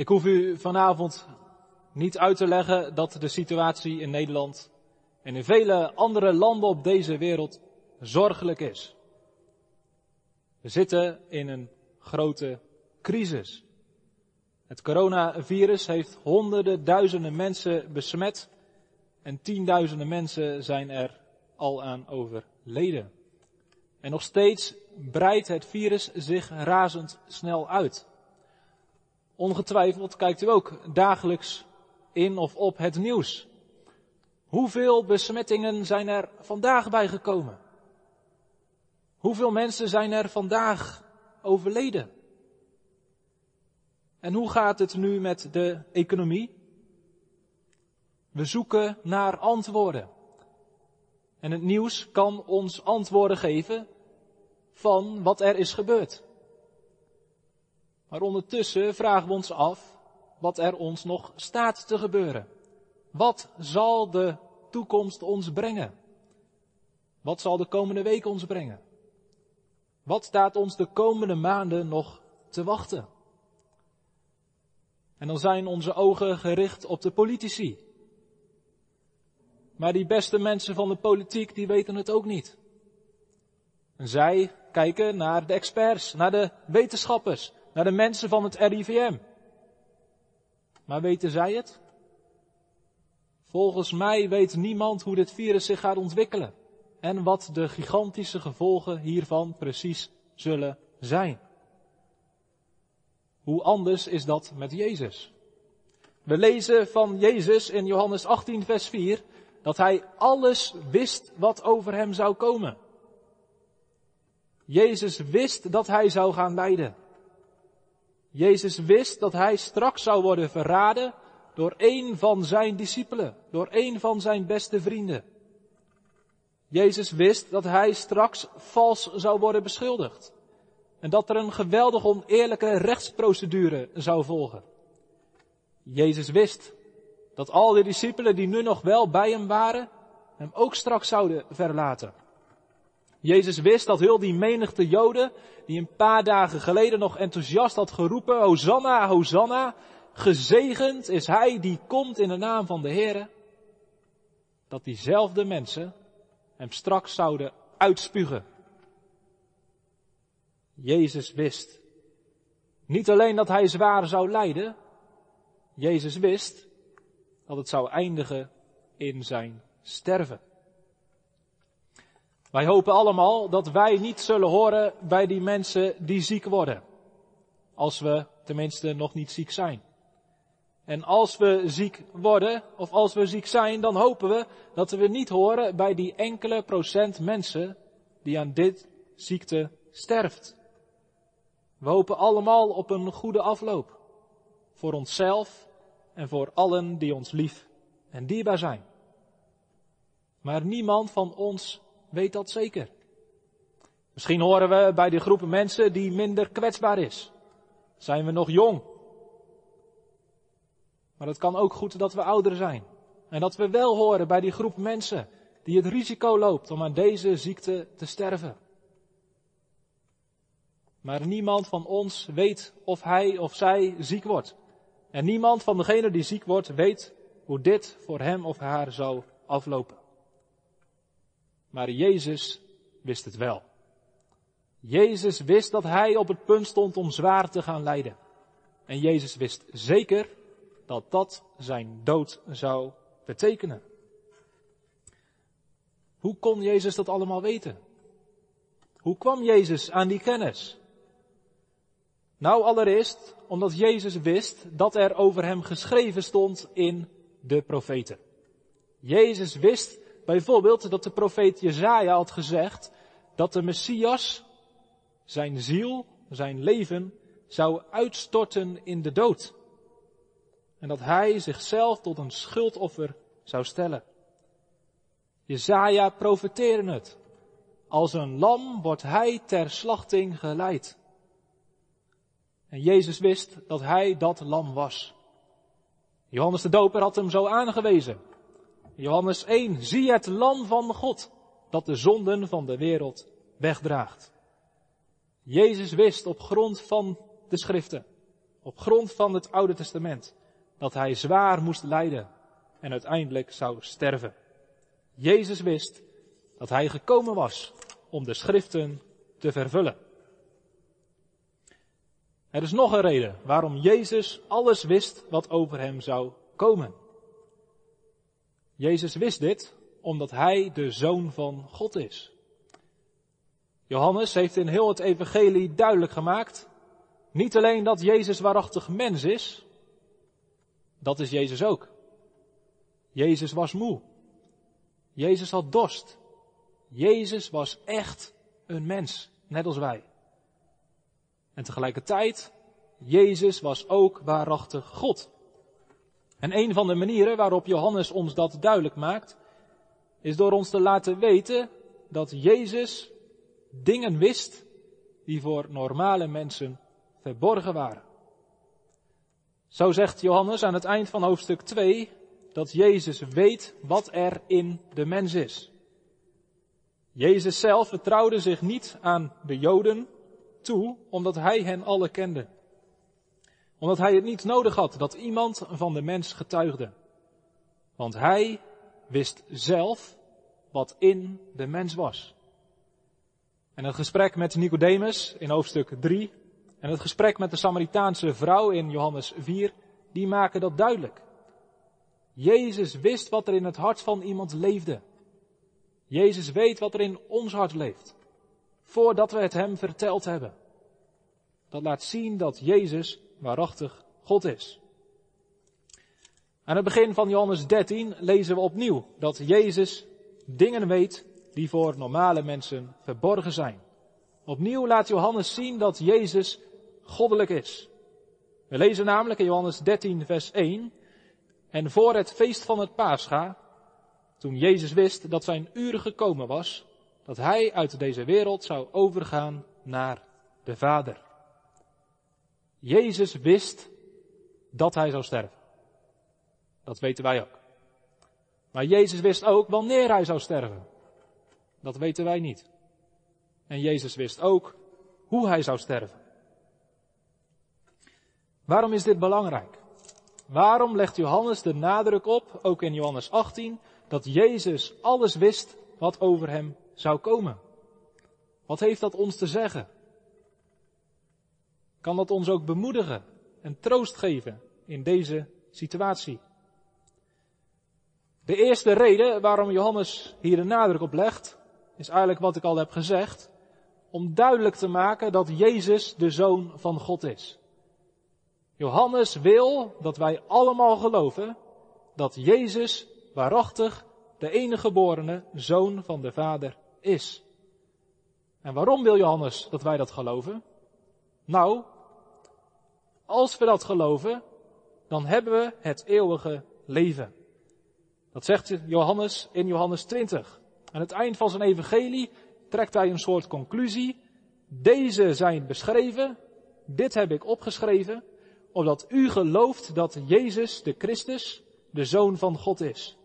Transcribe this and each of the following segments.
Ik hoef u vanavond niet uit te leggen dat de situatie in Nederland en in vele andere landen op deze wereld zorgelijk is. We zitten in een grote crisis. Het coronavirus heeft honderden duizenden mensen besmet en tienduizenden mensen zijn er al aan overleden. En nog steeds breidt het virus zich razendsnel uit. Ongetwijfeld kijkt u ook dagelijks in of op het nieuws. Hoeveel besmettingen zijn er vandaag bijgekomen? Hoeveel mensen zijn er vandaag overleden? En hoe gaat het nu met de economie? We zoeken naar antwoorden. En het nieuws kan ons antwoorden geven van wat er is gebeurd. Maar ondertussen vragen we ons af wat er ons nog staat te gebeuren. Wat zal de toekomst ons brengen? Wat zal de komende week ons brengen? Wat staat ons de komende maanden nog te wachten? En dan zijn onze ogen gericht op de politici. Maar die beste mensen van de politiek, die weten het ook niet. En zij kijken naar de experts, naar de wetenschappers, naar de mensen van het RIVM. Maar weten zij het? Volgens mij weet niemand hoe dit virus zich gaat ontwikkelen en wat de gigantische gevolgen hiervan precies zullen zijn. Hoe anders is dat met Jezus? We lezen van Jezus in Johannes 18, vers 4 dat hij alles wist wat over hem zou komen. Jezus wist dat hij zou gaan lijden. Jezus wist dat hij straks zou worden verraden door een van zijn discipelen, door een van zijn beste vrienden. Jezus wist dat hij straks vals zou worden beschuldigd. En dat er een geweldig oneerlijke rechtsprocedure zou volgen. Jezus wist dat al die discipelen die nu nog wel bij hem waren, hem ook straks zouden verlaten. Jezus wist dat heel die menigte Joden, die een paar dagen geleden nog enthousiast had geroepen, Hosanna, Hosanna, gezegend is hij die komt in de naam van de Heere, dat diezelfde mensen hem straks zouden uitspugen. Jezus wist niet alleen dat hij zwaar zou lijden, Jezus wist dat het zou eindigen in zijn sterven. Wij hopen allemaal dat wij niet zullen horen bij die mensen die ziek worden. Als we tenminste nog niet ziek zijn. En als we ziek worden, of als we ziek zijn, dan hopen we dat we niet horen bij die enkele procent mensen die aan dit ziekte sterft. We hopen allemaal op een goede afloop. Voor onszelf en voor allen die ons lief en dierbaar zijn. Maar niemand van ons weet dat zeker. Misschien horen we bij de groepen mensen die minder kwetsbaar is. Zijn we nog jong? Maar het kan ook goed dat we ouder zijn. En dat we wel horen bij die groep mensen die het risico loopt om aan deze ziekte te sterven. Maar niemand van ons weet of hij of zij ziek wordt. En niemand van degenen die ziek wordt weet hoe dit voor hem of haar zou aflopen. Maar Jezus wist het wel. Jezus wist dat hij op het punt stond om zwaar te gaan lijden. En Jezus wist zeker dat dat zijn dood zou betekenen. Hoe kon Jezus dat allemaal weten? Hoe kwam Jezus aan die kennis? Nou, allereerst omdat Jezus wist dat er over hem geschreven stond in de profeten. Jezus wist bijvoorbeeld dat de profeet Jezaja had gezegd dat de Messias zijn ziel, zijn leven, zou uitstorten in de dood. En dat hij zichzelf tot een schuldoffer zou stellen. Jezaja profeteerde het. Als een lam wordt hij ter slachting geleid. En Jezus wist dat hij dat lam was. Johannes de Doper had hem zo aangewezen. Johannes 1, zie het lam van God, dat de zonden van de wereld wegdraagt. Jezus wist op grond van de schriften, op grond van het Oude Testament, dat hij zwaar moest lijden en uiteindelijk zou sterven. Jezus wist dat hij gekomen was om de schriften te vervullen. Er is nog een reden waarom Jezus alles wist wat over hem zou komen. Jezus wist dit omdat hij de zoon van God is. Johannes heeft in heel het evangelie duidelijk gemaakt, niet alleen dat Jezus waarachtig mens is, dat is Jezus ook. Jezus was moe. Jezus had dorst. Jezus was echt een mens, net als wij. En tegelijkertijd, Jezus was ook waarachtig God. En een van de manieren waarop Johannes ons dat duidelijk maakt, is door ons te laten weten dat Jezus dingen wist die voor normale mensen verborgen waren. Zo zegt Johannes aan het eind van hoofdstuk 2 dat Jezus weet wat er in de mens is. Jezus zelf vertrouwde zich niet aan de Joden toe, omdat hij hen alle kende. Omdat hij het niet nodig had dat iemand van de mens getuigde. Want hij wist zelf wat in de mens was. En het gesprek met Nicodemus in hoofdstuk 3 en het gesprek met de Samaritaanse vrouw in Johannes 4, die maken dat duidelijk. Jezus wist wat er in het hart van iemand leefde. Jezus weet wat er in ons hart leeft, voordat we het hem verteld hebben. Dat laat zien dat Jezus waarachtig God is. Aan het begin van Johannes 13 lezen we opnieuw dat Jezus dingen weet die voor normale mensen verborgen zijn. Opnieuw laat Johannes zien dat Jezus goddelijk is. We lezen namelijk in Johannes 13, vers 1. En voor het feest van het Pascha, toen Jezus wist dat zijn uur gekomen was, dat hij uit deze wereld zou overgaan naar de Vader. Jezus wist dat hij zou sterven. Dat weten wij ook. Maar Jezus wist ook wanneer hij zou sterven. Dat weten wij niet. En Jezus wist ook hoe hij zou sterven. Waarom is dit belangrijk? Waarom legt Johannes de nadruk op, ook in Johannes 18, dat Jezus alles wist wat over hem zou komen? Wat heeft dat ons te zeggen? Kan dat ons ook bemoedigen en troost geven in deze situatie? De eerste reden waarom Johannes hier de nadruk op legt, is eigenlijk wat ik al heb gezegd, om duidelijk te maken dat Jezus de Zoon van God is. Johannes wil dat wij allemaal geloven dat Jezus waarachtig de enige geborene Zoon van de Vader is. En waarom wil Johannes dat wij dat geloven? Nou, als we dat geloven, dan hebben we het eeuwige leven. Dat zegt Johannes in Johannes 20. Aan het eind van zijn evangelie trekt hij een soort conclusie. Deze zijn beschreven, dit heb ik opgeschreven, opdat u gelooft dat Jezus de Christus de Zoon van God is.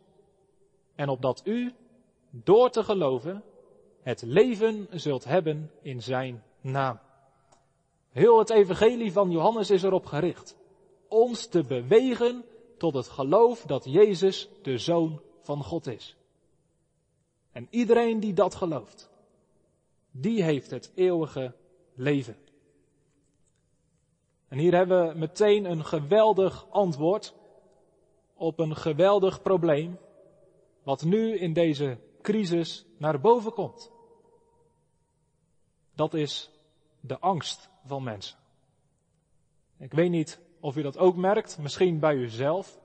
En opdat u, door te geloven, het leven zult hebben in zijn naam. Heel het evangelie van Johannes is erop gericht. Ons te bewegen tot het geloof dat Jezus de Zoon van God is. En iedereen die dat gelooft, die heeft het eeuwige leven. En hier hebben we meteen een geweldig antwoord op een geweldig probleem, wat nu in deze crisis naar boven komt. Dat is de angst van mensen. Ik weet niet of u dat ook merkt, misschien bij uzelf,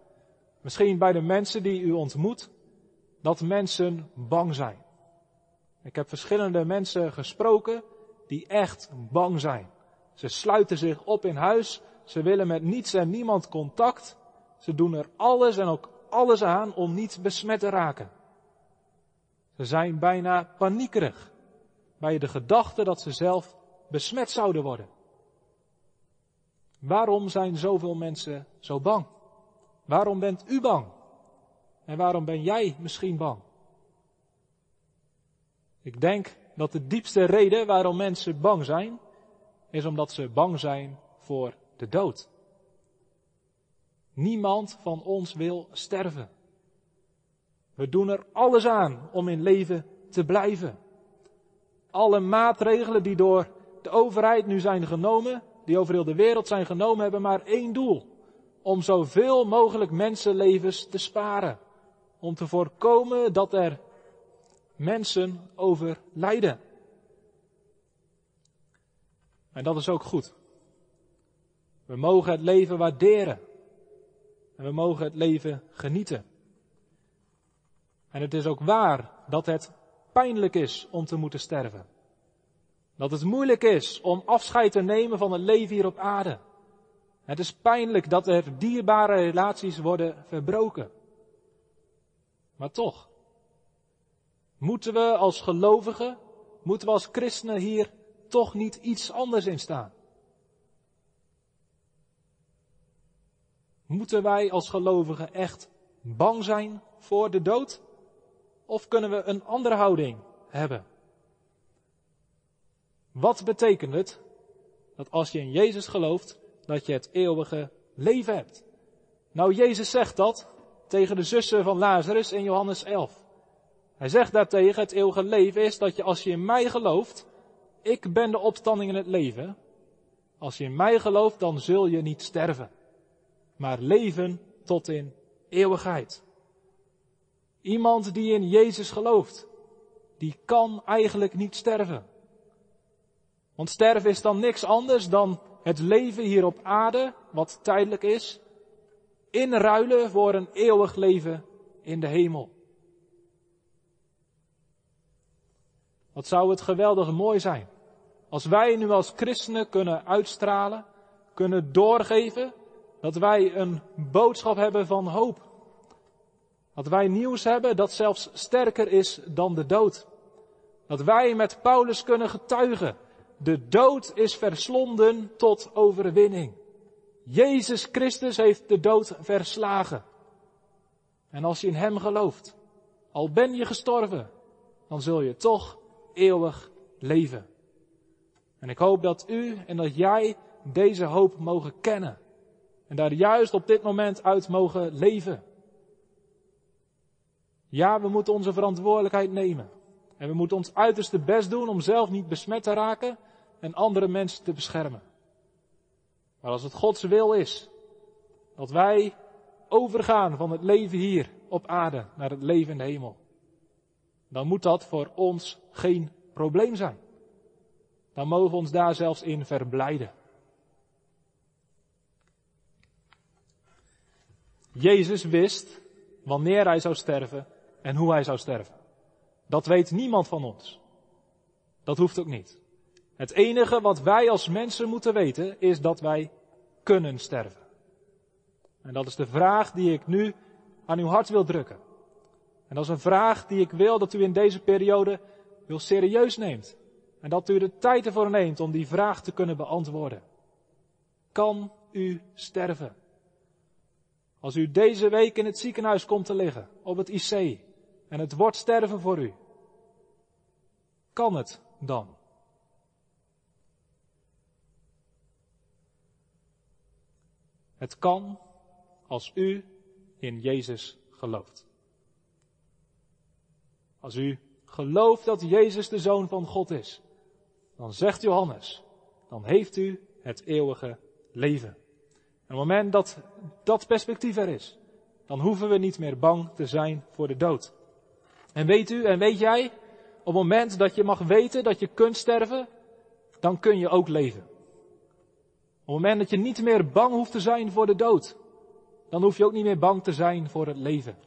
misschien bij de mensen die u ontmoet, dat mensen bang zijn. Ik heb verschillende mensen gesproken die echt bang zijn. Ze sluiten zich op in huis, ze willen met niets en niemand contact, ze doen er alles en ook alles aan om niet besmet te raken. Ze zijn bijna paniekerig bij de gedachte dat ze zelf besmet zouden worden. Waarom zijn zoveel mensen zo bang? Waarom bent u bang? En waarom ben jij misschien bang? Ik denk dat de diepste reden waarom mensen bang zijn, is omdat ze bang zijn voor de dood. Niemand van ons wil sterven. We doen er alles aan om in leven te blijven. Alle maatregelen die door de overheid nu zijn genomen, die over heel de wereld zijn genomen, hebben maar één doel. Om zoveel mogelijk mensenlevens te sparen. Om te voorkomen dat er mensen overlijden. En dat is ook goed. We mogen het leven waarderen. En we mogen het leven genieten. En het is ook waar dat het pijnlijk is om te moeten sterven. Dat het moeilijk is om afscheid te nemen van het leven hier op aarde. Het is pijnlijk dat er dierbare relaties worden verbroken. Maar toch, moeten we als gelovigen, moeten we als christenen hier toch niet iets anders in staan? Moeten wij als gelovigen echt bang zijn voor de dood? Of kunnen we een andere houding hebben? Wat betekent het dat als je in Jezus gelooft, dat je het eeuwige leven hebt? Nou, Jezus zegt dat tegen de zussen van Lazarus in Johannes 11. Hij zegt daartegen, het eeuwige leven is dat je als je in mij gelooft, ik ben de opstanding in het leven. Als je in mij gelooft, dan zul je niet sterven, maar leven tot in eeuwigheid. Iemand die in Jezus gelooft, die kan eigenlijk niet sterven. Want sterven is dan niks anders dan het leven hier op aarde, wat tijdelijk is, inruilen voor een eeuwig leven in de hemel. Wat zou het geweldig mooi zijn als wij nu als christenen kunnen uitstralen, kunnen doorgeven dat wij een boodschap hebben van hoop. Dat wij nieuws hebben dat zelfs sterker is dan de dood. Dat wij met Paulus kunnen getuigen. De dood is verslonden tot overwinning. Jezus Christus heeft de dood verslagen. En als je in Hem gelooft, al ben je gestorven, dan zul je toch eeuwig leven. En ik hoop dat u en dat jij deze hoop mogen kennen. En daar juist op dit moment uit mogen leven. Ja, we moeten onze verantwoordelijkheid nemen. En we moeten ons uiterste best doen om zelf niet besmet te raken en andere mensen te beschermen. Maar als het Gods wil is dat wij overgaan van het leven hier op aarde naar het leven in de hemel, dan moet dat voor ons geen probleem zijn. Dan mogen we ons daar zelfs in verblijden. Jezus wist wanneer hij zou sterven en hoe hij zou sterven. Dat weet niemand van ons. Dat hoeft ook niet. Het enige wat wij als mensen moeten weten is dat wij kunnen sterven. En dat is de vraag die ik nu aan uw hart wil drukken. En dat is een vraag die ik wil dat u in deze periode wil serieus neemt. En dat u de tijd ervoor neemt om die vraag te kunnen beantwoorden. Kan u sterven? Als u deze week in het ziekenhuis komt te liggen, op het IC, en het wordt sterven voor u, kan het dan? Het kan als u in Jezus gelooft. Als u gelooft dat Jezus de Zoon van God is, dan zegt Johannes, dan heeft u het eeuwige leven. En op het moment dat dat perspectief er is, dan hoeven we niet meer bang te zijn voor de dood. En weet u en weet jij, op het moment dat je mag weten dat je kunt sterven, dan kun je ook leven. Op het moment dat je niet meer bang hoeft te zijn voor de dood, dan hoef je ook niet meer bang te zijn voor het leven.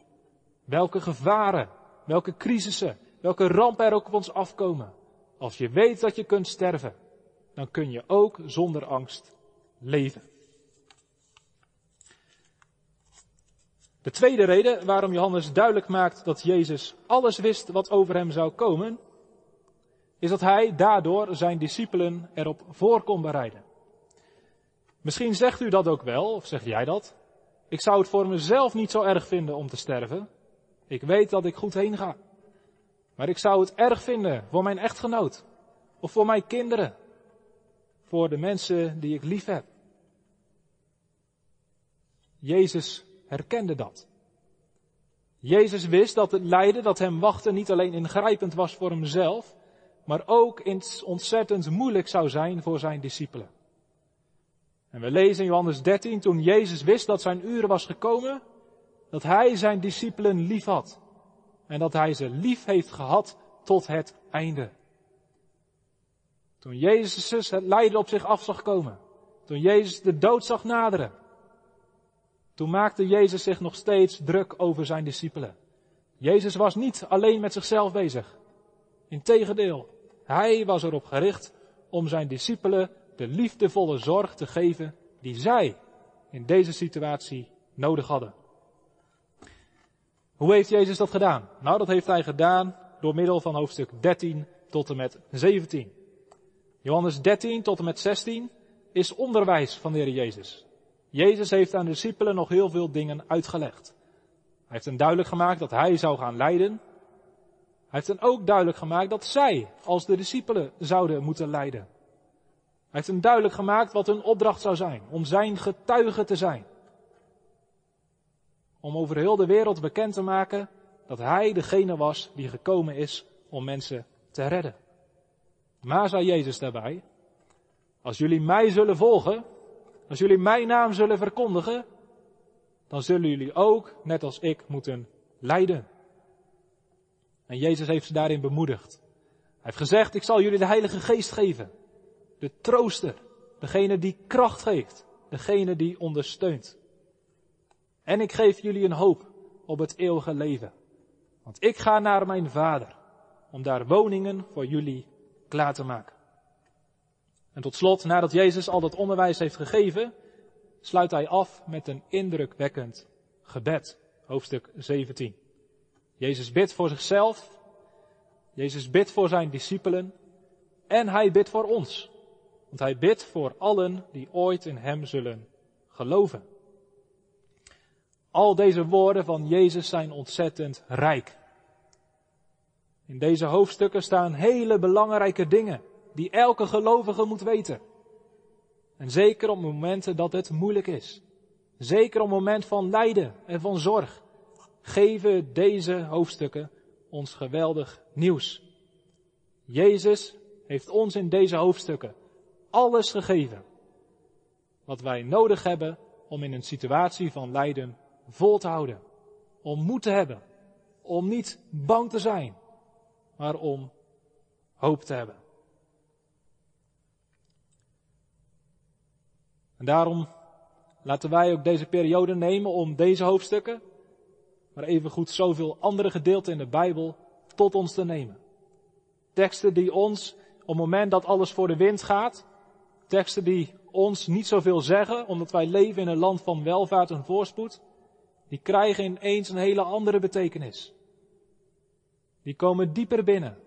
Welke gevaren, welke crisissen, welke rampen er ook op ons afkomen. Als je weet dat je kunt sterven, dan kun je ook zonder angst leven. De tweede reden waarom Johannes duidelijk maakt dat Jezus alles wist wat over hem zou komen, is dat hij daardoor zijn discipelen erop voor kon bereiden. Misschien zegt u dat ook wel, of zeg jij dat. Ik zou het voor mezelf niet zo erg vinden om te sterven. Ik weet dat ik goed heen ga. Maar ik zou het erg vinden voor mijn echtgenoot. Of voor mijn kinderen. Voor de mensen die ik lief heb. Jezus herkende dat. Jezus wist dat het lijden dat hem wachtte niet alleen ingrijpend was voor hemzelf, maar ook ontzettend moeilijk zou zijn voor zijn discipelen. En we lezen in Johannes 13, toen Jezus wist dat zijn uur was gekomen, dat hij zijn discipelen lief had. En dat hij ze lief heeft gehad tot het einde. Toen Jezus het lijden op zich af zag komen. Toen Jezus de dood zag naderen. Toen maakte Jezus zich nog steeds druk over zijn discipelen. Jezus was niet alleen met zichzelf bezig. Integendeel, hij was erop gericht om zijn discipelen de liefdevolle zorg te geven die zij in deze situatie nodig hadden. Hoe heeft Jezus dat gedaan? Nou, dat heeft hij gedaan door middel van hoofdstuk 13 tot en met 17. Johannes 13 tot en met 16 is onderwijs van de Heer Jezus. Jezus heeft aan de discipelen nog heel veel dingen uitgelegd. Hij heeft hen duidelijk gemaakt dat hij zou gaan lijden. Hij heeft hen ook duidelijk gemaakt dat zij als de discipelen zouden moeten lijden. Hij heeft hen duidelijk gemaakt wat hun opdracht zou zijn, om zijn getuige te zijn. Om over heel de wereld bekend te maken dat hij degene was die gekomen is om mensen te redden. Maar zei Jezus daarbij, als jullie mij zullen volgen, als jullie mijn naam zullen verkondigen, dan zullen jullie ook, net als ik, moeten lijden. En Jezus heeft ze daarin bemoedigd. Hij heeft gezegd, ik zal jullie de Heilige Geest geven. De trooster. Degene die kracht geeft. Degene die ondersteunt. En ik geef jullie een hoop op het eeuwige leven. Want ik ga naar mijn vader. Om daar woningen voor jullie klaar te maken. En tot slot, nadat Jezus al dat onderwijs heeft gegeven, sluit hij af met een indrukwekkend gebed. Hoofdstuk 17. Jezus bidt voor zichzelf. Jezus bidt voor zijn discipelen. En hij bidt voor ons. Want hij bidt voor allen die ooit in hem zullen geloven. Al deze woorden van Jezus zijn ontzettend rijk. In deze hoofdstukken staan hele belangrijke dingen die elke gelovige moet weten. En zeker op momenten dat het moeilijk is. Zeker op moment van lijden en van zorg. Geven deze hoofdstukken ons geweldig nieuws. Jezus heeft ons in deze hoofdstukken alles gegeven. Wat wij nodig hebben om in een situatie van lijden vol te houden. Om moed te hebben. Om niet bang te zijn. Maar om hoop te hebben. En daarom laten wij ook deze periode nemen om deze hoofdstukken, maar evengoed zoveel andere gedeelten in de Bijbel, tot ons te nemen. Teksten die ons, op het moment dat alles voor de wind gaat, teksten die ons niet zoveel zeggen, omdat wij leven in een land van welvaart en voorspoed, die krijgen ineens een hele andere betekenis. Die komen dieper binnen,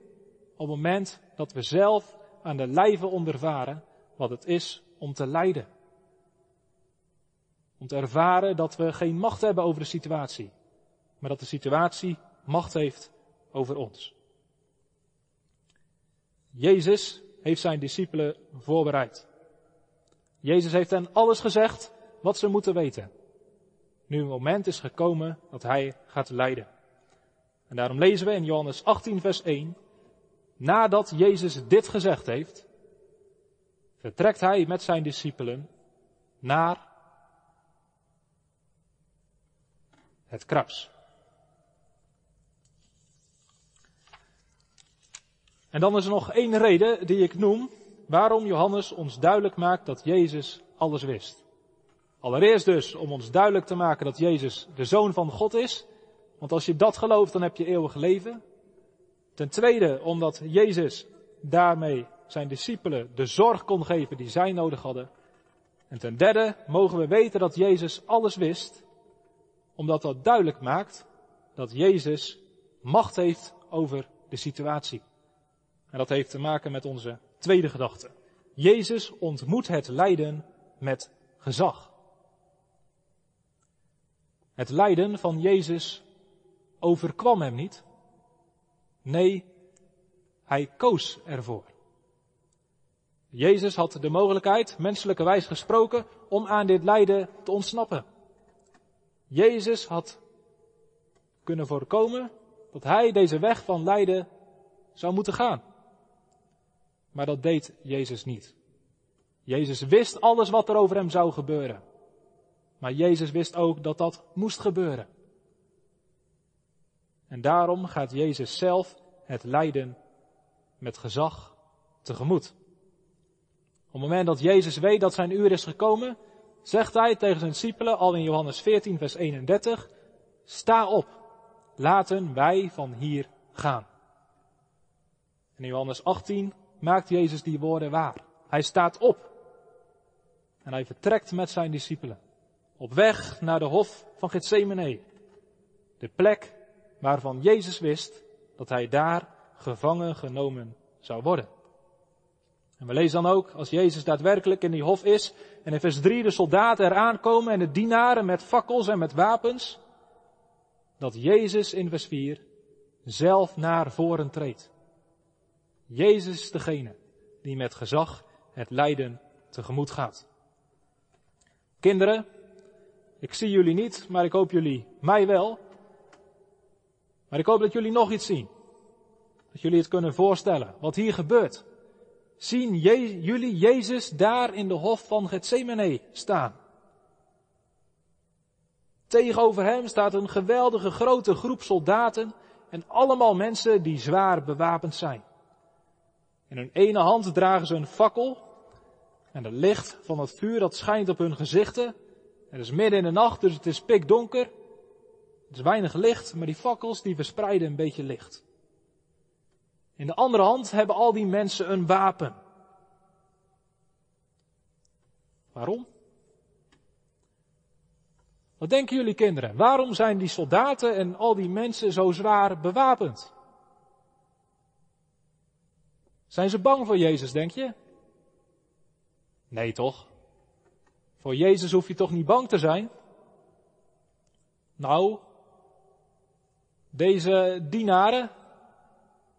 op het moment dat we zelf aan de lijve ondervaren wat het is om te lijden. Om te ervaren dat we geen macht hebben over de situatie, maar dat de situatie macht heeft over ons. Jezus heeft zijn discipelen voorbereid. Jezus heeft hen alles gezegd wat ze moeten weten. Nu een moment is gekomen dat hij gaat leiden. En daarom lezen we in Johannes 18, vers 1. Nadat Jezus dit gezegd heeft, vertrekt hij met zijn discipelen naar het kruis. En dan is er nog één reden die ik noem waarom Johannes ons duidelijk maakt dat Jezus alles wist. Allereerst dus om ons duidelijk te maken dat Jezus de Zoon van God is. Want als je dat gelooft, dan heb je eeuwig leven. Ten tweede omdat Jezus daarmee zijn discipelen de zorg kon geven die zij nodig hadden. En ten derde mogen we weten dat Jezus alles wist omdat dat duidelijk maakt dat Jezus macht heeft over de situatie. En dat heeft te maken met onze tweede gedachte. Jezus ontmoet het lijden met gezag. Het lijden van Jezus overkwam hem niet. Nee, hij koos ervoor. Jezus had de mogelijkheid, menselijke wijs gesproken, om aan dit lijden te ontsnappen. Jezus had kunnen voorkomen dat hij deze weg van lijden zou moeten gaan. Maar dat deed Jezus niet. Jezus wist alles wat er over hem zou gebeuren. Maar Jezus wist ook dat dat moest gebeuren. En daarom gaat Jezus zelf het lijden met gezag tegemoet. Op het moment dat Jezus weet dat zijn uur is gekomen, zegt hij tegen zijn discipelen al in Johannes 14, vers 31, sta op, laten wij van hier gaan. En in Johannes 18 maakt Jezus die woorden waar. Hij staat op en hij vertrekt met zijn discipelen op weg naar de hof van Gethsemane, de plek waarvan Jezus wist dat hij daar gevangen genomen zou worden. En we lezen dan ook, als Jezus daadwerkelijk in die hof is, en in vers 3 de soldaten eraan komen en de dienaren met fakkels en met wapens, dat Jezus in vers 4 zelf naar voren treedt. Jezus degene die met gezag het lijden tegemoet gaat. Kinderen, ik zie jullie niet, maar ik hoop jullie mij wel. Maar ik hoop dat jullie nog iets zien. Dat jullie het kunnen voorstellen, wat hier gebeurt. Zien jullie Jezus daar in de hof van Gethsemane staan? Tegenover hem staat een geweldige grote groep soldaten en allemaal mensen die zwaar bewapend zijn. In hun ene hand dragen ze een fakkel en het licht van het vuur dat schijnt op hun gezichten. Het is midden in de nacht, dus het is pikdonker. Het is weinig licht, maar die fakkels die verspreiden een beetje licht. In de andere hand hebben al die mensen een wapen. Waarom? Wat denken jullie kinderen? Waarom zijn die soldaten en al die mensen zo zwaar bewapend? Zijn ze bang voor Jezus, denk je? Nee, toch? Voor Jezus hoef je toch niet bang te zijn? Nou, deze dienaren,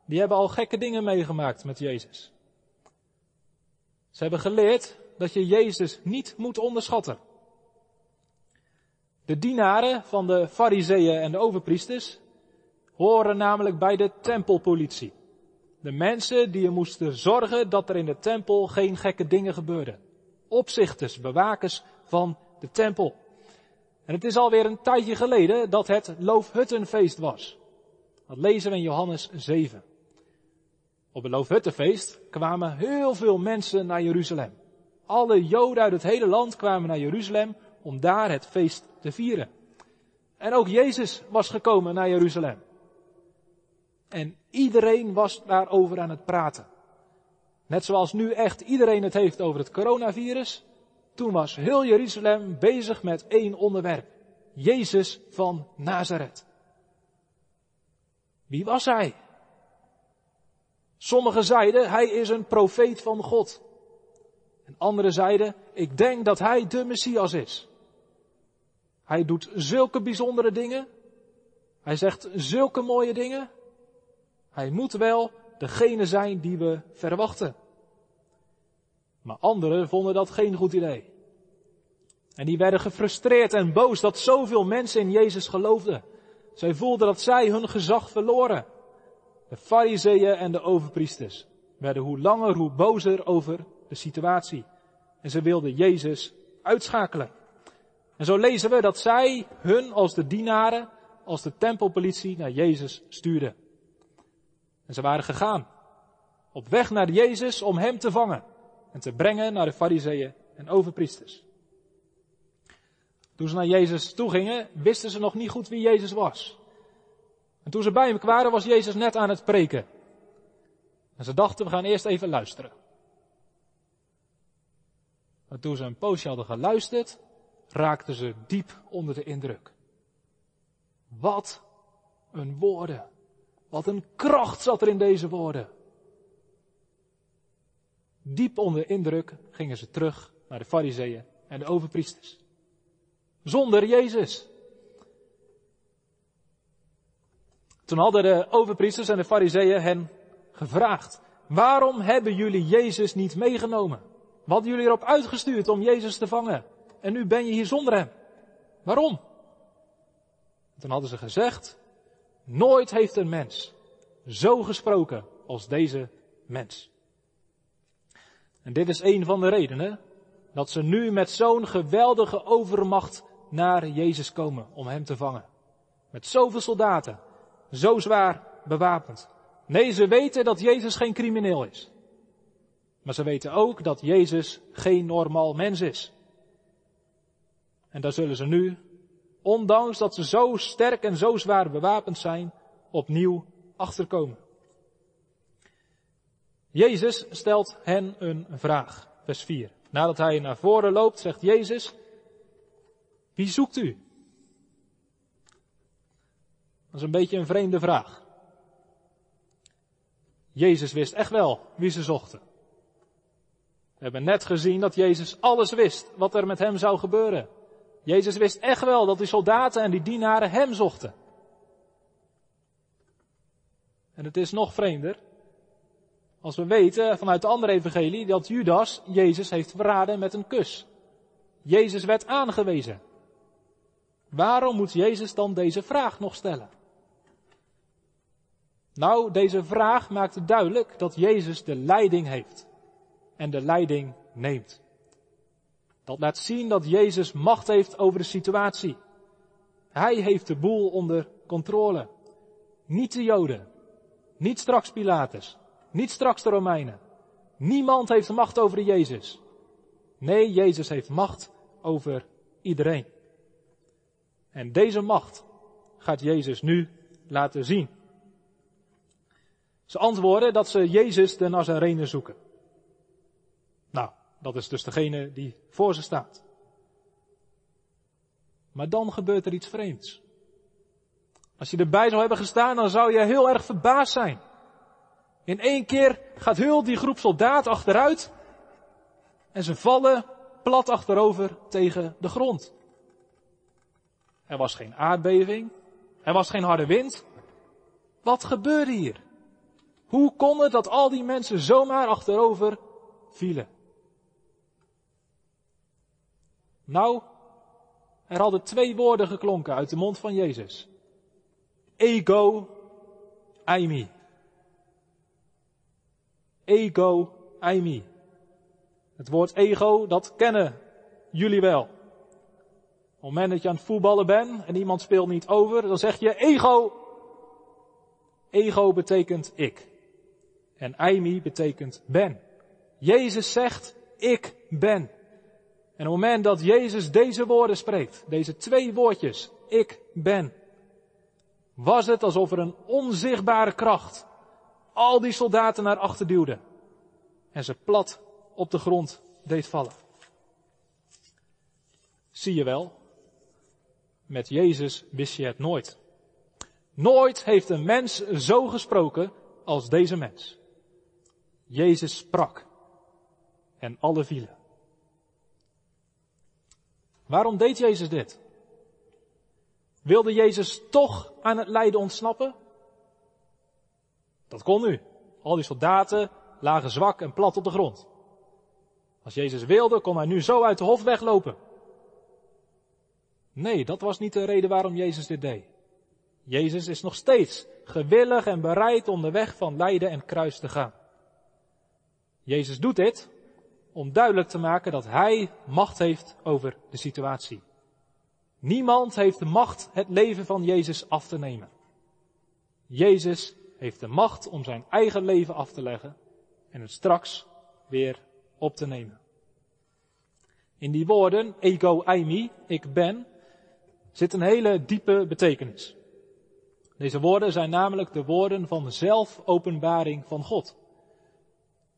die hebben al gekke dingen meegemaakt met Jezus. Ze hebben geleerd dat je Jezus niet moet onderschatten. De dienaren van de fariseeën en de overpriesters horen namelijk bij de tempelpolitie. De mensen die er moesten zorgen dat er in de tempel geen gekke dingen gebeurden. Opzichters, bewakers van de tempel. En het is alweer een tijdje geleden dat het Loofhuttenfeest was. Dat lezen we in Johannes 7. Op het Loofhuttenfeest kwamen heel veel mensen naar Jeruzalem. Alle Joden uit het hele land kwamen naar Jeruzalem om daar het feest te vieren. En ook Jezus was gekomen naar Jeruzalem. En iedereen was daarover aan het praten. Net zoals nu echt iedereen het heeft over het coronavirus. Toen was heel Jeruzalem bezig met één onderwerp. Jezus van Nazareth. Wie was hij? Sommigen zeiden, hij is een profeet van God. En anderen zeiden, ik denk dat hij de Messias is. Hij doet zulke bijzondere dingen. Hij zegt zulke mooie dingen. Hij moet wel degene zijn die we verwachten. Maar anderen vonden dat geen goed idee. En die werden gefrustreerd en boos dat zoveel mensen in Jezus geloofden. Zij voelden dat zij hun gezag verloren. De fariseeën en de overpriesters werden hoe langer hoe bozer over de situatie. En ze wilden Jezus uitschakelen. En zo lezen we dat zij hun als de dienaren, als de tempelpolitie naar Jezus stuurden. En ze waren gegaan. Op weg naar Jezus om hem te vangen. En te brengen naar de fariseeën en overpriesters. Toen ze naar Jezus toe gingen, wisten ze nog niet goed wie Jezus was. En toen ze bij hem kwamen, was Jezus net aan het preken. En ze dachten, we gaan eerst even luisteren. Maar toen ze een poosje hadden geluisterd, raakten ze diep onder de indruk. Wat een woorden. Wat een kracht zat er in deze woorden. Diep onder indruk gingen ze terug naar de fariseeën en de overpriesters. Zonder Jezus. Toen hadden de overpriesters en de fariseeën hen gevraagd, waarom hebben jullie Jezus niet meegenomen? Wat hadden jullie erop uitgestuurd om Jezus te vangen? En nu ben je hier zonder hem. Waarom? Toen hadden ze gezegd, nooit heeft een mens zo gesproken als deze mens. En dit is een van de redenen dat ze nu met zo'n geweldige overmacht naar Jezus komen om hem te vangen. Met zoveel soldaten, zo zwaar bewapend. Nee, ze weten dat Jezus geen crimineel is. Maar ze weten ook dat Jezus geen normaal mens is. En daar zullen ze nu, ondanks dat ze zo sterk en zo zwaar bewapend zijn, opnieuw achterkomen. Jezus stelt hen een vraag, vers 4. Nadat hij naar voren loopt, zegt Jezus, wie zoekt u? Dat is een beetje een vreemde vraag. Jezus wist echt wel wie ze zochten. We hebben net gezien dat Jezus alles wist wat er met hem zou gebeuren. Jezus wist echt wel dat die soldaten en die dienaren hem zochten. En het is nog vreemder. Als we weten vanuit de andere evangelie dat Judas Jezus heeft verraden met een kus. Jezus werd aangewezen. Waarom moet Jezus dan deze vraag nog stellen? Nou, deze vraag maakt duidelijk dat Jezus de leiding heeft en de leiding neemt. Dat laat zien dat Jezus macht heeft over de situatie. Hij heeft de boel onder controle. Niet de Joden, niet straks Pilatus, niet straks de Romeinen. Niemand heeft macht over Jezus. Nee, Jezus heeft macht over iedereen. En deze macht gaat Jezus nu laten zien. Ze antwoorden dat ze Jezus de Nazarene zoeken. Nou, dat is dus degene die voor ze staat. Maar dan gebeurt er iets vreemds. Als je erbij zou hebben gestaan, dan zou je heel erg verbaasd zijn. In één keer gaat heel die groep soldaten achteruit en ze vallen plat achterover tegen de grond. Er was geen aardbeving, er was geen harde wind. Wat gebeurde hier? Hoe kon het dat al die mensen zomaar achterover vielen? Nou, er hadden twee woorden geklonken uit de mond van Jezus. Ego, aimi. Ego, aimi. Het woord ego, dat kennen jullie wel. Op het moment dat je aan het voetballen bent en iemand speelt niet over, dan zeg je ego. Ego betekent ik. En Aimi betekent ben. Jezus zegt, ik ben. En op het moment dat Jezus deze woorden spreekt, deze twee woordjes, ik ben, was het alsof er een onzichtbare kracht al die soldaten naar achter duwde en ze plat op de grond deed vallen. Zie je wel, met Jezus wist je het nooit. Nooit heeft een mens zo gesproken als deze mens. Jezus sprak en alle vielen. Waarom deed Jezus dit? Wilde Jezus toch aan het lijden ontsnappen? Dat kon nu. Al die soldaten lagen zwak en plat op de grond. Als Jezus wilde, kon hij nu zo uit de hof weglopen. Nee, dat was niet de reden waarom Jezus dit deed. Jezus is nog steeds gewillig en bereid om de weg van lijden en kruis te gaan. Jezus doet dit om duidelijk te maken dat Hij macht heeft over de situatie. Niemand heeft de macht het leven van Jezus af te nemen. Jezus heeft de macht om zijn eigen leven af te leggen en het straks weer op te nemen. In die woorden, ego eimi, ik ben, zit een hele diepe betekenis. Deze woorden zijn namelijk de woorden van zelfopenbaring van God.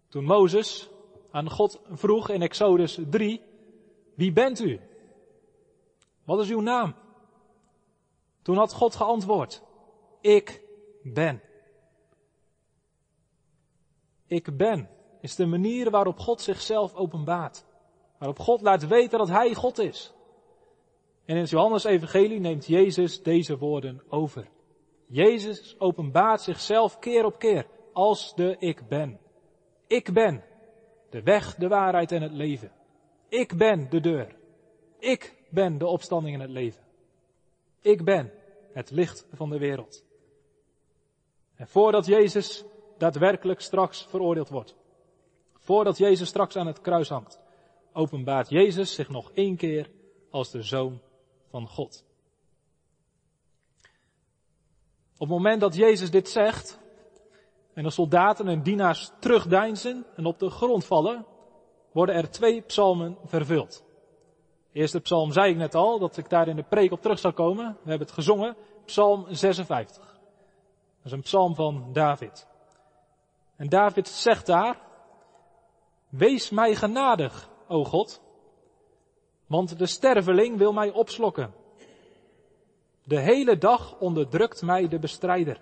Toen Mozes aan God vroeg in Exodus 3, wie bent u? Wat is uw naam? Toen had God geantwoord, ik ben. Ik ben is de manier waarop God zichzelf openbaart. Waarop God laat weten dat Hij God is. En in het Johannes Evangelie neemt Jezus deze woorden over. Jezus openbaart zichzelf keer op keer als de ik ben. Ik ben de weg, de waarheid en het leven. Ik ben de deur. Ik ben de opstanding en het leven. Ik ben het licht van de wereld. En voordat Jezus daadwerkelijk straks veroordeeld wordt, voordat Jezus straks aan het kruis hangt, openbaart Jezus zich nog één keer als de Zoon van God. Op het moment dat Jezus dit zegt, en de soldaten en dienaars terugdeinzen en op de grond vallen, worden er twee psalmen vervuld. De eerste psalm zei ik net al, dat ik daar in de preek op terug zou komen. We hebben het gezongen, psalm 56. Dat is een psalm van David. En David zegt daar, wees mij genadig, o God, want de sterveling wil mij opslokken. De hele dag onderdrukt mij de bestrijder.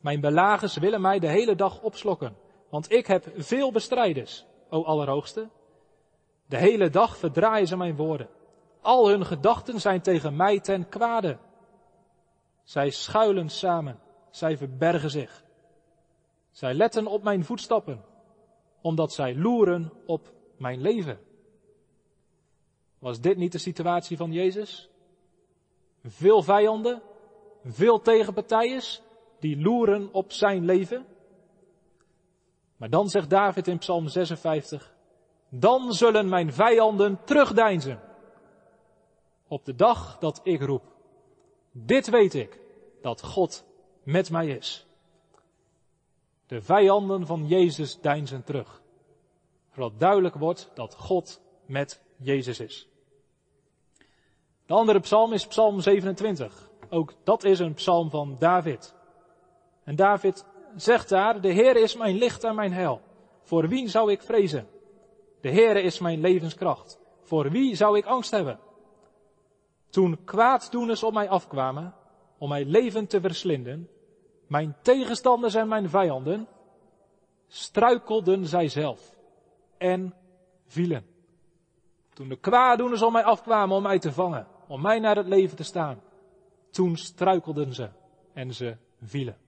Mijn belagers willen mij de hele dag opslokken, want ik heb veel bestrijders, o Allerhoogste. De hele dag verdraaien ze mijn woorden. Al hun gedachten zijn tegen mij ten kwade. Zij schuilen samen, zij verbergen zich. Zij letten op mijn voetstappen, omdat zij loeren op mijn leven. Was dit niet de situatie van Jezus? Veel vijanden, veel tegenpartijen die loeren op zijn leven. Maar dan zegt David in Psalm 56, dan zullen mijn vijanden terugdeinzen. Op de dag dat ik roep. Dit weet ik, dat God met mij is. De vijanden van Jezus deinzen terug. Zodat duidelijk wordt dat God met Jezus is. De andere psalm is psalm 27. Ook dat is een psalm van David. En David zegt daar, de Heer is mijn licht en mijn heil. Voor wie zou ik vrezen? De Heere is mijn levenskracht. Voor wie zou ik angst hebben? Toen kwaaddoeners op mij afkwamen, om mijn leven te verslinden, mijn tegenstanders en mijn vijanden, struikelden zij zelf en vielen. Toen de kwaaddoeners op mij afkwamen om mij te vangen, om mij naar het leven te staan, toen struikelden ze en ze vielen.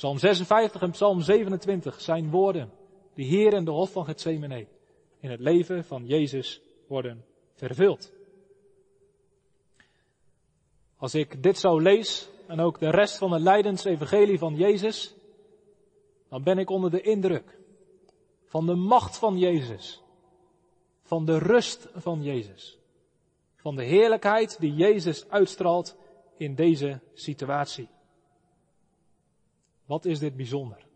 Psalm 56 en Psalm 27 zijn woorden die Heer in de hof van Gethsemane in het leven van Jezus worden vervuld. Als ik dit zo lees en ook de rest van het Evangelie van Jezus, dan ben ik onder de indruk van de macht van Jezus, van de rust van Jezus, van de heerlijkheid die Jezus uitstraalt in deze situatie. Wat is dit bijzonder?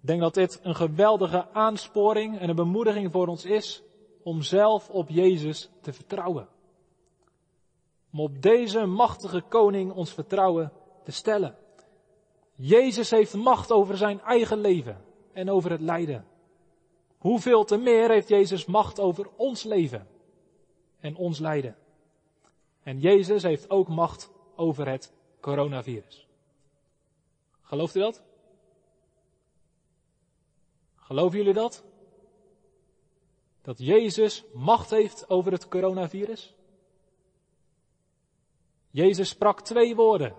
Ik denk dat dit een geweldige aansporing en een bemoediging voor ons is om zelf op Jezus te vertrouwen. Om op deze machtige koning ons vertrouwen te stellen. Jezus heeft macht over zijn eigen leven en over het lijden. Hoeveel te meer heeft Jezus macht over ons leven en ons lijden. En Jezus heeft ook macht over het coronavirus. Gelooft u dat? Geloven jullie dat? Dat Jezus macht heeft over het coronavirus? Jezus sprak twee woorden.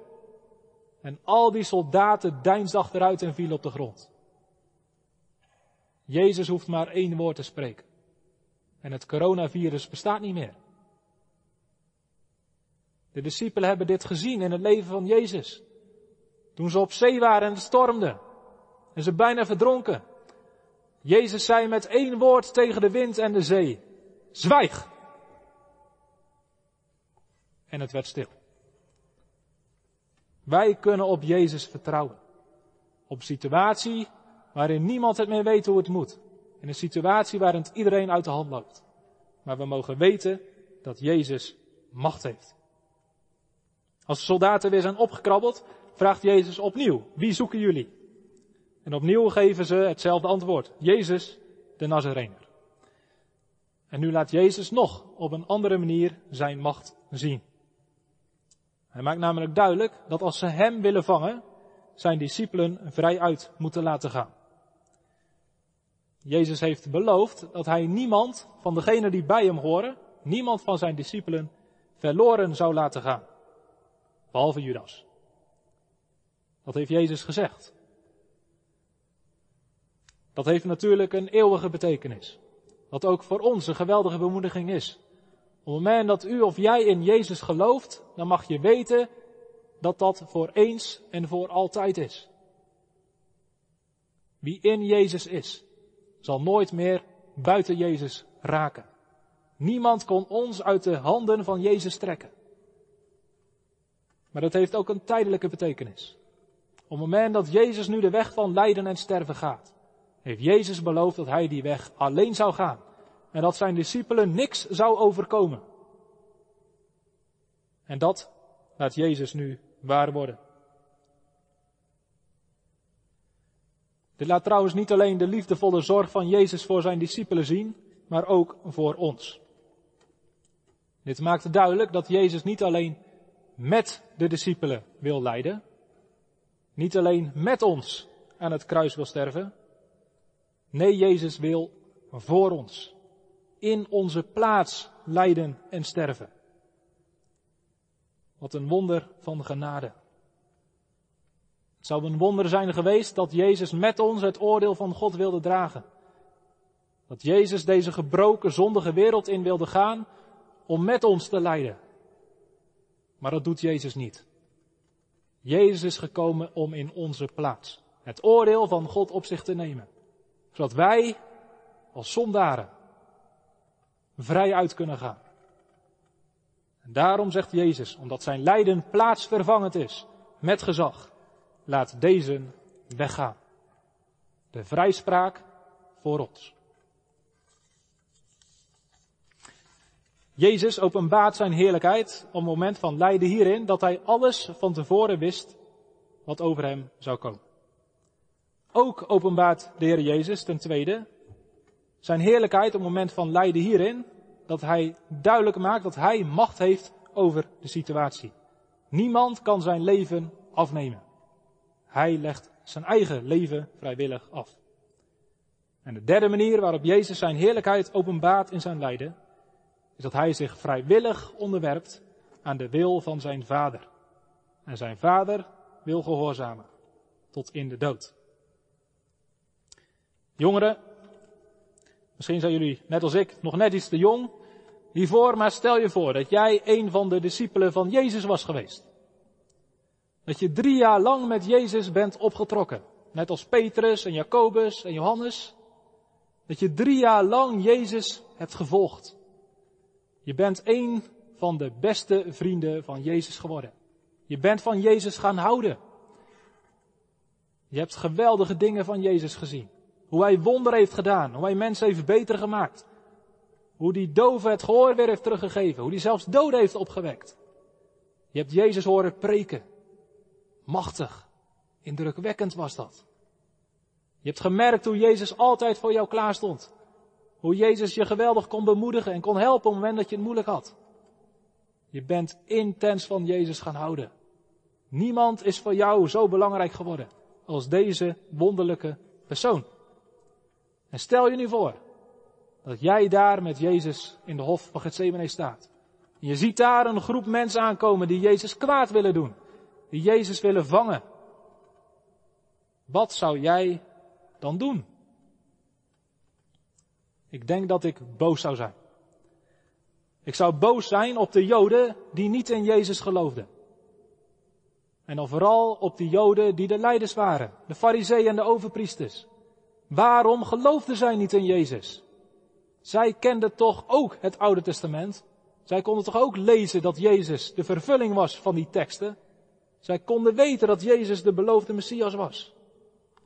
En al die soldaten deinsden achteruit en vielen op de grond. Jezus hoeft maar één woord te spreken. En het coronavirus bestaat niet meer. De discipelen hebben dit gezien in het leven van Jezus. Toen ze op zee waren en het stormde. En ze bijna verdronken. Jezus zei met één woord tegen de wind en de zee, zwijg. En het werd stil. Wij kunnen op Jezus vertrouwen. Op situatie waarin niemand het meer weet hoe het moet. In een situatie waarin het iedereen uit de hand loopt. Maar we mogen weten dat Jezus macht heeft. Als de soldaten weer zijn opgekrabbeld, vraagt Jezus opnieuw, wie zoeken jullie? En opnieuw geven ze hetzelfde antwoord. Jezus, de Nazarener. En nu laat Jezus nog op een andere manier zijn macht zien. Hij maakt namelijk duidelijk dat als ze hem willen vangen, zijn discipelen vrijuit moeten laten gaan. Jezus heeft beloofd dat hij niemand van degenen die bij hem horen, niemand van zijn discipelen, verloren zou laten gaan. Behalve Judas. Dat heeft Jezus gezegd. Dat heeft natuurlijk een eeuwige betekenis. Wat ook voor ons een geweldige bemoediging is. Op het moment dat u of jij in Jezus gelooft, dan mag je weten dat dat voor eens en voor altijd is. Wie in Jezus is, zal nooit meer buiten Jezus raken. Niemand kon ons uit de handen van Jezus trekken. Maar dat heeft ook een tijdelijke betekenis. Op het moment dat Jezus nu de weg van lijden en sterven gaat, heeft Jezus beloofd dat hij die weg alleen zou gaan. En dat zijn discipelen niks zou overkomen. En dat laat Jezus nu waar worden. Dit laat trouwens niet alleen de liefdevolle zorg van Jezus voor zijn discipelen zien, maar ook voor ons. Dit maakt duidelijk dat Jezus niet alleen met de discipelen wil lijden, niet alleen met ons aan het kruis wil sterven. Nee, Jezus wil voor ons, in onze plaats lijden en sterven. Wat een wonder van genade. Het zou een wonder zijn geweest dat Jezus met ons het oordeel van God wilde dragen. Dat Jezus deze gebroken, zondige wereld in wilde gaan om met ons te lijden. Maar dat doet Jezus niet. Jezus is gekomen om in onze plaats het oordeel van God op zich te nemen. Zodat wij als zondaren vrij uit kunnen gaan. En daarom zegt Jezus, omdat zijn lijden plaatsvervangend is met gezag, laat deze weggaan. De vrijspraak voor ons. Jezus openbaart zijn heerlijkheid op het moment van lijden hierin dat hij alles van tevoren wist wat over hem zou komen. Ook openbaart de Heer Jezus ten tweede zijn heerlijkheid op het moment van lijden hierin dat hij duidelijk maakt dat hij macht heeft over de situatie. Niemand kan zijn leven afnemen. Hij legt zijn eigen leven vrijwillig af. En de derde manier waarop Jezus zijn heerlijkheid openbaart in zijn lijden is dat hij zich vrijwillig onderwerpt aan de wil van zijn vader. En zijn vader wil gehoorzamen tot in de dood. Jongeren, misschien zijn jullie net als ik nog net iets te jong hiervoor, maar stel je voor dat jij een van de discipelen van Jezus was geweest. Dat je drie jaar lang met Jezus bent opgetrokken. Net als Petrus en Jacobus en Johannes. Dat je drie jaar lang Jezus hebt gevolgd. Je bent een van de beste vrienden van Jezus geworden. Je bent van Jezus gaan houden. Je hebt geweldige dingen van Jezus gezien. Hoe hij wonder heeft gedaan. Hoe hij mensen heeft beter gemaakt. Hoe die doven het gehoor weer heeft teruggegeven. Hoe die zelfs doden heeft opgewekt. Je hebt Jezus horen preken. Machtig. Indrukwekkend was dat. Je hebt gemerkt hoe Jezus altijd voor jou klaar stond. Hoe Jezus je geweldig kon bemoedigen en kon helpen op het moment dat je het moeilijk had. Je bent intens van Jezus gaan houden. Niemand is voor jou zo belangrijk geworden als deze wonderlijke persoon. En stel je nu voor dat jij daar met Jezus in de hof van Gethsemane staat. Je ziet daar een groep mensen aankomen die Jezus kwaad willen doen. Die Jezus willen vangen. Wat zou jij dan doen? Ik denk dat ik boos zou zijn. Ik zou boos zijn op de Joden die niet in Jezus geloofden. En dan vooral op die Joden die de leiders waren, de Farizeeën en de overpriesters. Waarom geloofden zij niet in Jezus? Zij kenden toch ook het Oude Testament. Zij konden toch ook lezen dat Jezus de vervulling was van die teksten. Zij konden weten dat Jezus de beloofde Messias was.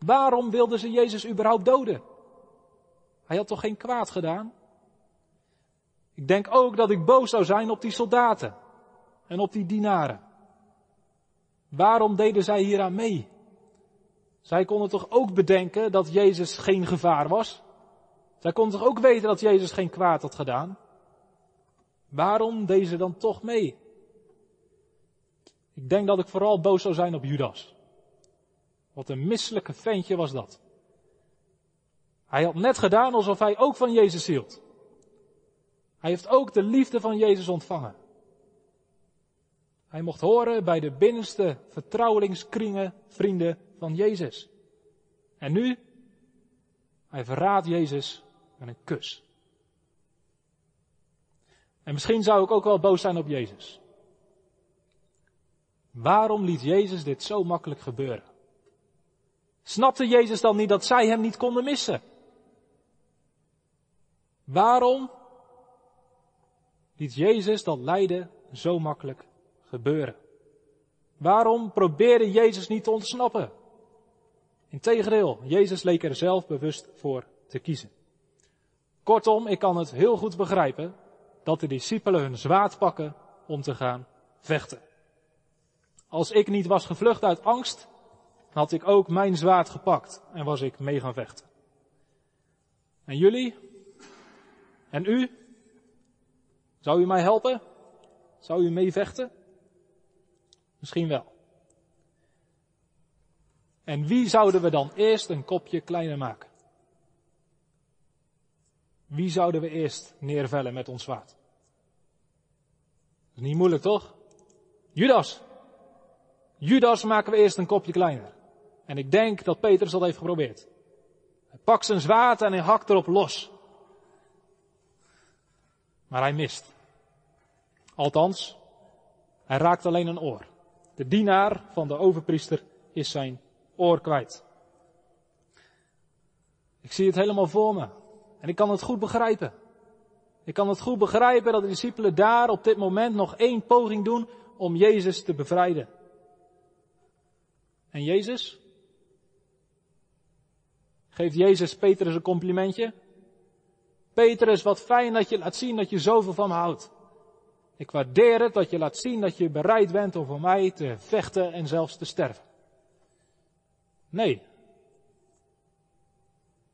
Waarom wilden ze Jezus überhaupt doden? Hij had toch geen kwaad gedaan? Ik denk ook dat ik boos zou zijn op die soldaten en op die dienaren. Waarom deden zij hieraan mee? Zij konden toch ook bedenken dat Jezus geen gevaar was? Zij konden toch ook weten dat Jezus geen kwaad had gedaan? Waarom deden ze dan toch mee? Ik denk dat ik vooral boos zou zijn op Judas. Wat een misselijke ventje was dat. Hij had net gedaan alsof hij ook van Jezus hield. Hij heeft ook de liefde van Jezus ontvangen. Hij mocht horen bij de binnenste vertrouwelingskringen, vrienden van Jezus. En nu, hij verraadt Jezus met een kus. En misschien zou ik ook wel boos zijn op Jezus. Waarom liet Jezus dit zo makkelijk gebeuren? Snapte Jezus dan niet dat zij hem niet konden missen? Waarom liet Jezus dat lijden zo makkelijk gebeuren? Waarom probeerde Jezus niet te ontsnappen? Integendeel, Jezus leek er zelf bewust voor te kiezen. Kortom, ik kan het heel goed begrijpen dat de discipelen hun zwaard pakken om te gaan vechten. Als ik niet was gevlucht uit angst, had ik ook mijn zwaard gepakt en was ik mee gaan vechten. En jullie? En u? Zou u mij helpen? Zou u mee vechten? Misschien wel. En wie zouden we dan eerst een kopje kleiner maken? Wie zouden we eerst neervellen met ons zwaard? Niet moeilijk toch? Judas. Judas maken we eerst een kopje kleiner. En ik denk dat Petrus dat heeft geprobeerd. Hij pakt zijn zwaard en hij hakt erop los. Maar hij mist. Althans, hij raakt alleen een oor. De dienaar van de overpriester is zijn oor kwijt. Ik zie het helemaal voor me. En ik kan het goed begrijpen. Ik kan het goed begrijpen dat de discipelen daar op dit moment nog één poging doen om Jezus te bevrijden. En Jezus? Geeft Jezus Petrus een complimentje? Petrus, wat fijn dat je laat zien dat je zoveel van me houdt. Ik waardeer het dat je laat zien dat je bereid bent om voor mij te vechten en zelfs te sterven. Nee.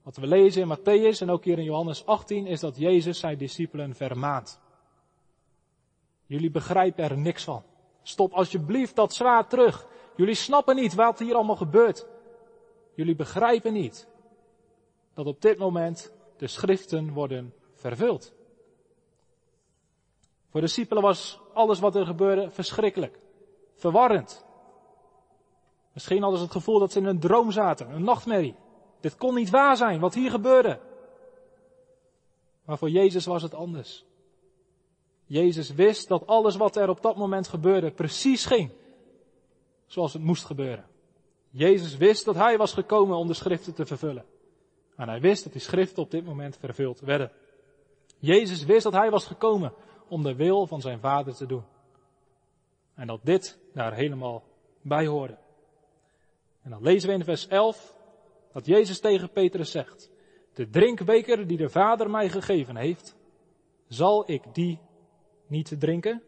Wat we lezen in Matthäus en ook hier in Johannes 18 is dat Jezus zijn discipelen vermaant. Jullie begrijpen er niks van. Stop alsjeblieft dat zwaard terug. Jullie snappen niet wat hier allemaal gebeurt. Jullie begrijpen niet dat op dit moment de schriften worden vervuld. Voor de discipelen was alles wat er gebeurde verschrikkelijk, verwarrend. Misschien hadden ze het gevoel dat ze in een droom zaten, een nachtmerrie. Dit kon niet waar zijn, wat hier gebeurde. Maar voor Jezus was het anders. Jezus wist dat alles wat er op dat moment gebeurde precies ging zoals het moest gebeuren. Jezus wist dat hij was gekomen om de schriften te vervullen. En hij wist dat die schriften op dit moment vervuld werden. Jezus wist dat hij was gekomen om de wil van zijn vader te doen. En dat dit daar helemaal bij hoorde. En dan lezen we in vers 11 dat Jezus tegen Petrus zegt, de drinkbeker die de vader mij gegeven heeft, zal ik die niet drinken?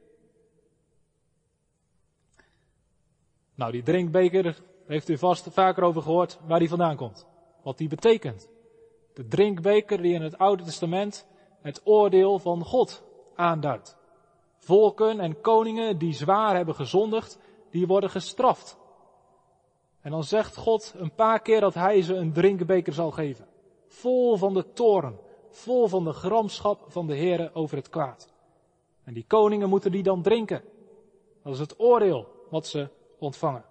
Nou, die drinkbeker heeft u vast vaker over gehoord waar die vandaan komt. Wat die betekent. De drinkbeker die in het Oude Testament het oordeel van God aanduidt. Volken en koningen die zwaar hebben gezondigd, die worden gestraft. En dan zegt God een paar keer dat hij ze een drinkbeker zal geven. Vol van de toren, vol van de gramschap van de Heere over het kwaad. En die koningen moeten die dan drinken. Dat is het oordeel wat ze ontvangen.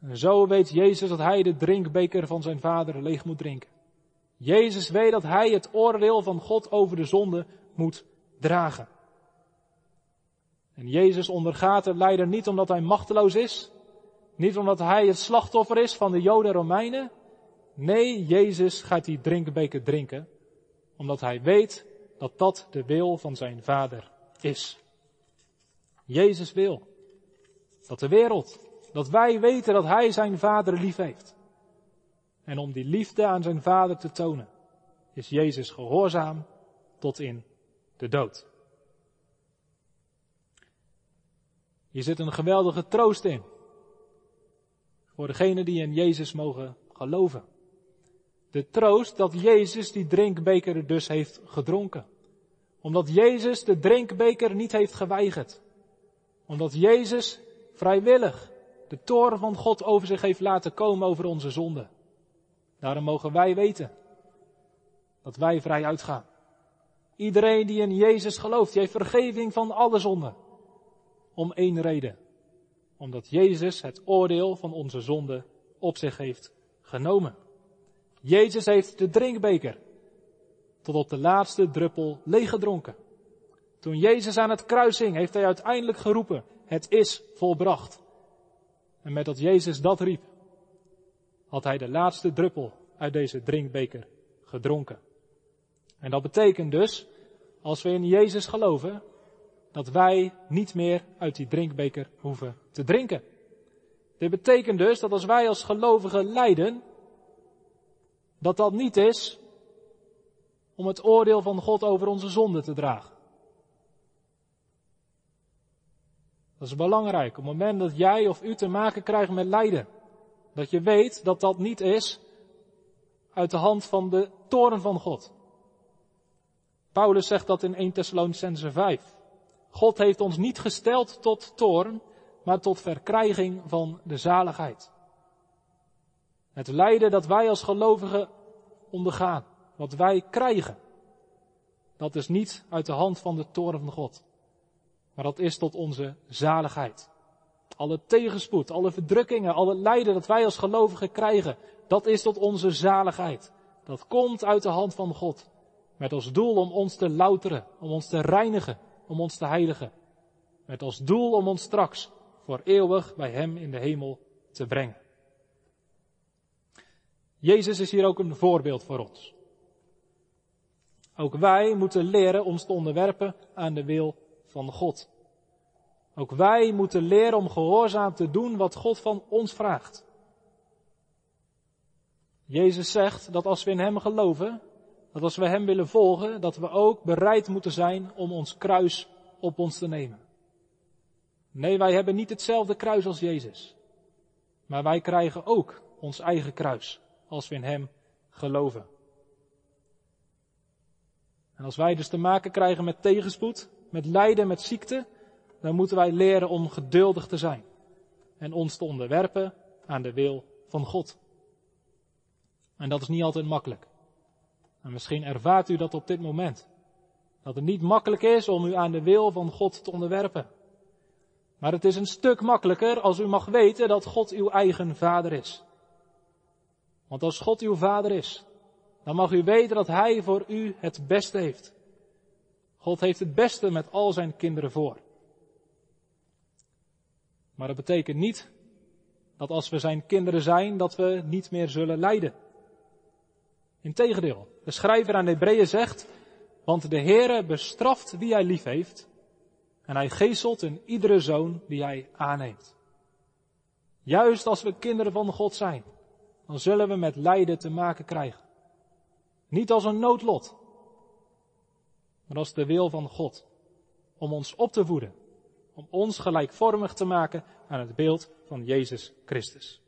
En zo weet Jezus dat hij de drinkbeker van zijn vader leeg moet drinken. Jezus weet dat hij het oordeel van God over de zonde moet dragen. En Jezus ondergaat het lijden niet omdat hij machteloos is, niet omdat hij het slachtoffer is van de Joden en Romeinen. Nee, Jezus gaat die drinkbeker drinken, omdat hij weet dat dat de wil van zijn vader is. Jezus wil dat de wereld, dat wij weten dat Hij zijn Vader lief heeft. En om die liefde aan zijn Vader te tonen, is Jezus gehoorzaam tot in de dood. Hier zit een geweldige troost in. Voor degenen die in Jezus mogen geloven. De troost dat Jezus die drinkbeker dus heeft gedronken. Omdat Jezus de drinkbeker niet heeft geweigerd. Omdat Jezus vrijwillig de toren van God over zich heeft laten komen over onze zonde. Daarom mogen wij weten dat wij vrij uitgaan. Iedereen die in Jezus gelooft, die heeft vergeving van alle zonden. Om één reden. Omdat Jezus het oordeel van onze zonde op zich heeft genomen. Jezus heeft de drinkbeker tot op de laatste druppel leeggedronken. Toen Jezus aan het kruis hing, heeft hij uiteindelijk geroepen, het is volbracht. En met dat Jezus dat riep, had hij de laatste druppel uit deze drinkbeker gedronken. En dat betekent dus, als we in Jezus geloven, dat wij niet meer uit die drinkbeker hoeven te drinken. Dit betekent dus dat als wij als gelovigen lijden, dat dat niet is om het oordeel van God over onze zonde te dragen. Dat is belangrijk. Op het moment dat jij of u te maken krijgt met lijden, dat je weet dat dat niet is uit de hand van de toren van God. Paulus zegt dat in 1 Thessalonicense 5. God heeft ons niet gesteld tot toorn, maar tot verkrijging van de zaligheid. Het lijden dat wij als gelovigen ondergaan, wat wij krijgen, dat is niet uit de hand van de toren van God, maar dat is tot onze zaligheid. Alle tegenspoed, alle verdrukkingen, alle lijden dat wij als gelovigen krijgen, dat is tot onze zaligheid. Dat komt uit de hand van God. Met als doel om ons te louteren, om ons te reinigen, om ons te heiligen. Met als doel om ons straks voor eeuwig bij Hem in de hemel te brengen. Jezus is hier ook een voorbeeld voor ons. Ook wij moeten leren ons te onderwerpen aan de wil van God. Ook wij moeten leren om gehoorzaam te doen wat God van ons vraagt. Jezus zegt dat als we in Hem geloven, dat als we Hem willen volgen, dat we ook bereid moeten zijn om ons kruis op ons te nemen. Nee, wij hebben niet hetzelfde kruis als Jezus. Maar wij krijgen ook ons eigen kruis als we in Hem geloven. En als wij dus te maken krijgen met tegenspoed, met lijden, met ziekte, dan moeten wij leren om geduldig te zijn en ons te onderwerpen aan de wil van God. En dat is niet altijd makkelijk. En misschien ervaart u dat op dit moment. Dat het niet makkelijk is om u aan de wil van God te onderwerpen. Maar het is een stuk makkelijker als u mag weten dat God uw eigen vader is. Want als God uw vader is, dan mag u weten dat Hij voor u het beste heeft. God heeft het beste met al zijn kinderen voor. Maar dat betekent niet dat als we zijn kinderen zijn, dat we niet meer zullen lijden. Integendeel, de schrijver aan de Hebreeën zegt, want de Heere bestraft wie hij lief heeft en hij geestelt in iedere zoon die hij aanneemt. Juist als we kinderen van God zijn, dan zullen we met lijden te maken krijgen. Niet als een noodlot, maar als de wil van God om ons op te voeden, om ons gelijkvormig te maken aan het beeld van Jezus Christus.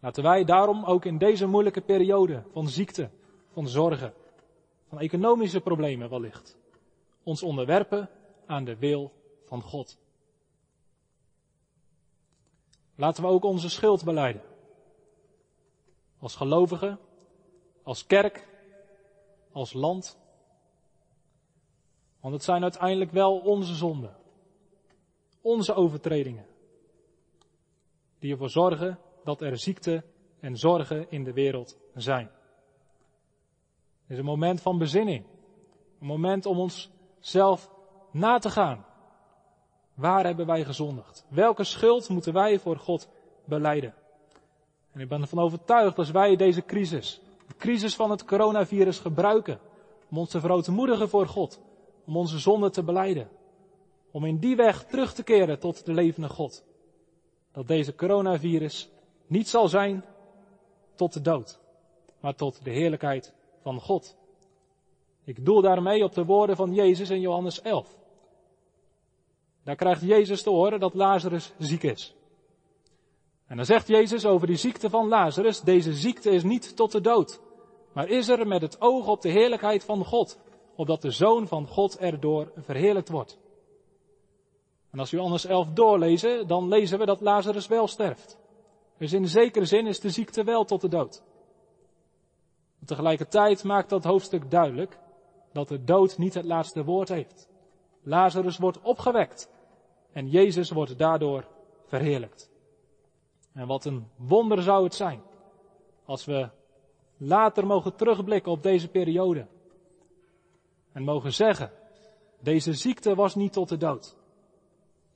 Laten wij daarom ook in deze moeilijke periode van ziekte, van zorgen, van economische problemen wellicht, ons onderwerpen aan de wil van God. Laten we ook onze schuld beleiden. Als gelovigen, als kerk, als land. Want het zijn uiteindelijk wel onze zonden, onze overtredingen, die ervoor zorgen dat er ziekte en zorgen in de wereld zijn. Het is een moment van bezinning. Een moment om onszelf na te gaan. Waar hebben wij gezondigd? Welke schuld moeten wij voor God beleiden? En ik ben ervan overtuigd als wij deze crisis, de crisis van het coronavirus gebruiken, om ons te verootmoedigen voor God, om onze zonden te beleiden, om in die weg terug te keren tot de levende God, dat deze coronavirus niet zal zijn tot de dood, maar tot de heerlijkheid van God. Ik doel daarmee op de woorden van Jezus in Johannes 11. Daar krijgt Jezus te horen dat Lazarus ziek is. En dan zegt Jezus over die ziekte van Lazarus, deze ziekte is niet tot de dood, maar is er met het oog op de heerlijkheid van God, opdat de Zoon van God erdoor verheerlijkt wordt. En als u anders 11 doorlezen, dan lezen we dat Lazarus wel sterft. Dus in zekere zin is de ziekte wel tot de dood. tegelijkertijd maakt dat hoofdstuk duidelijk dat de dood niet het laatste woord heeft. Lazarus wordt opgewekt en Jezus wordt daardoor verheerlijkt. En wat een wonder zou het zijn als we later mogen terugblikken op deze periode en mogen zeggen, Deze ziekte was niet tot de dood.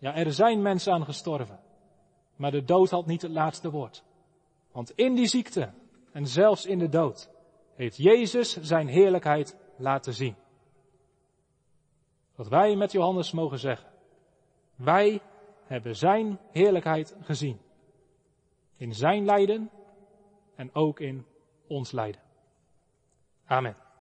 Ja, er zijn mensen aan gestorven. Maar de dood had niet het laatste woord. Want in die ziekte en zelfs in de dood heeft Jezus zijn heerlijkheid laten zien. Wat wij met Johannes mogen zeggen. Wij hebben zijn heerlijkheid gezien. In zijn lijden en ook in ons lijden. Amen.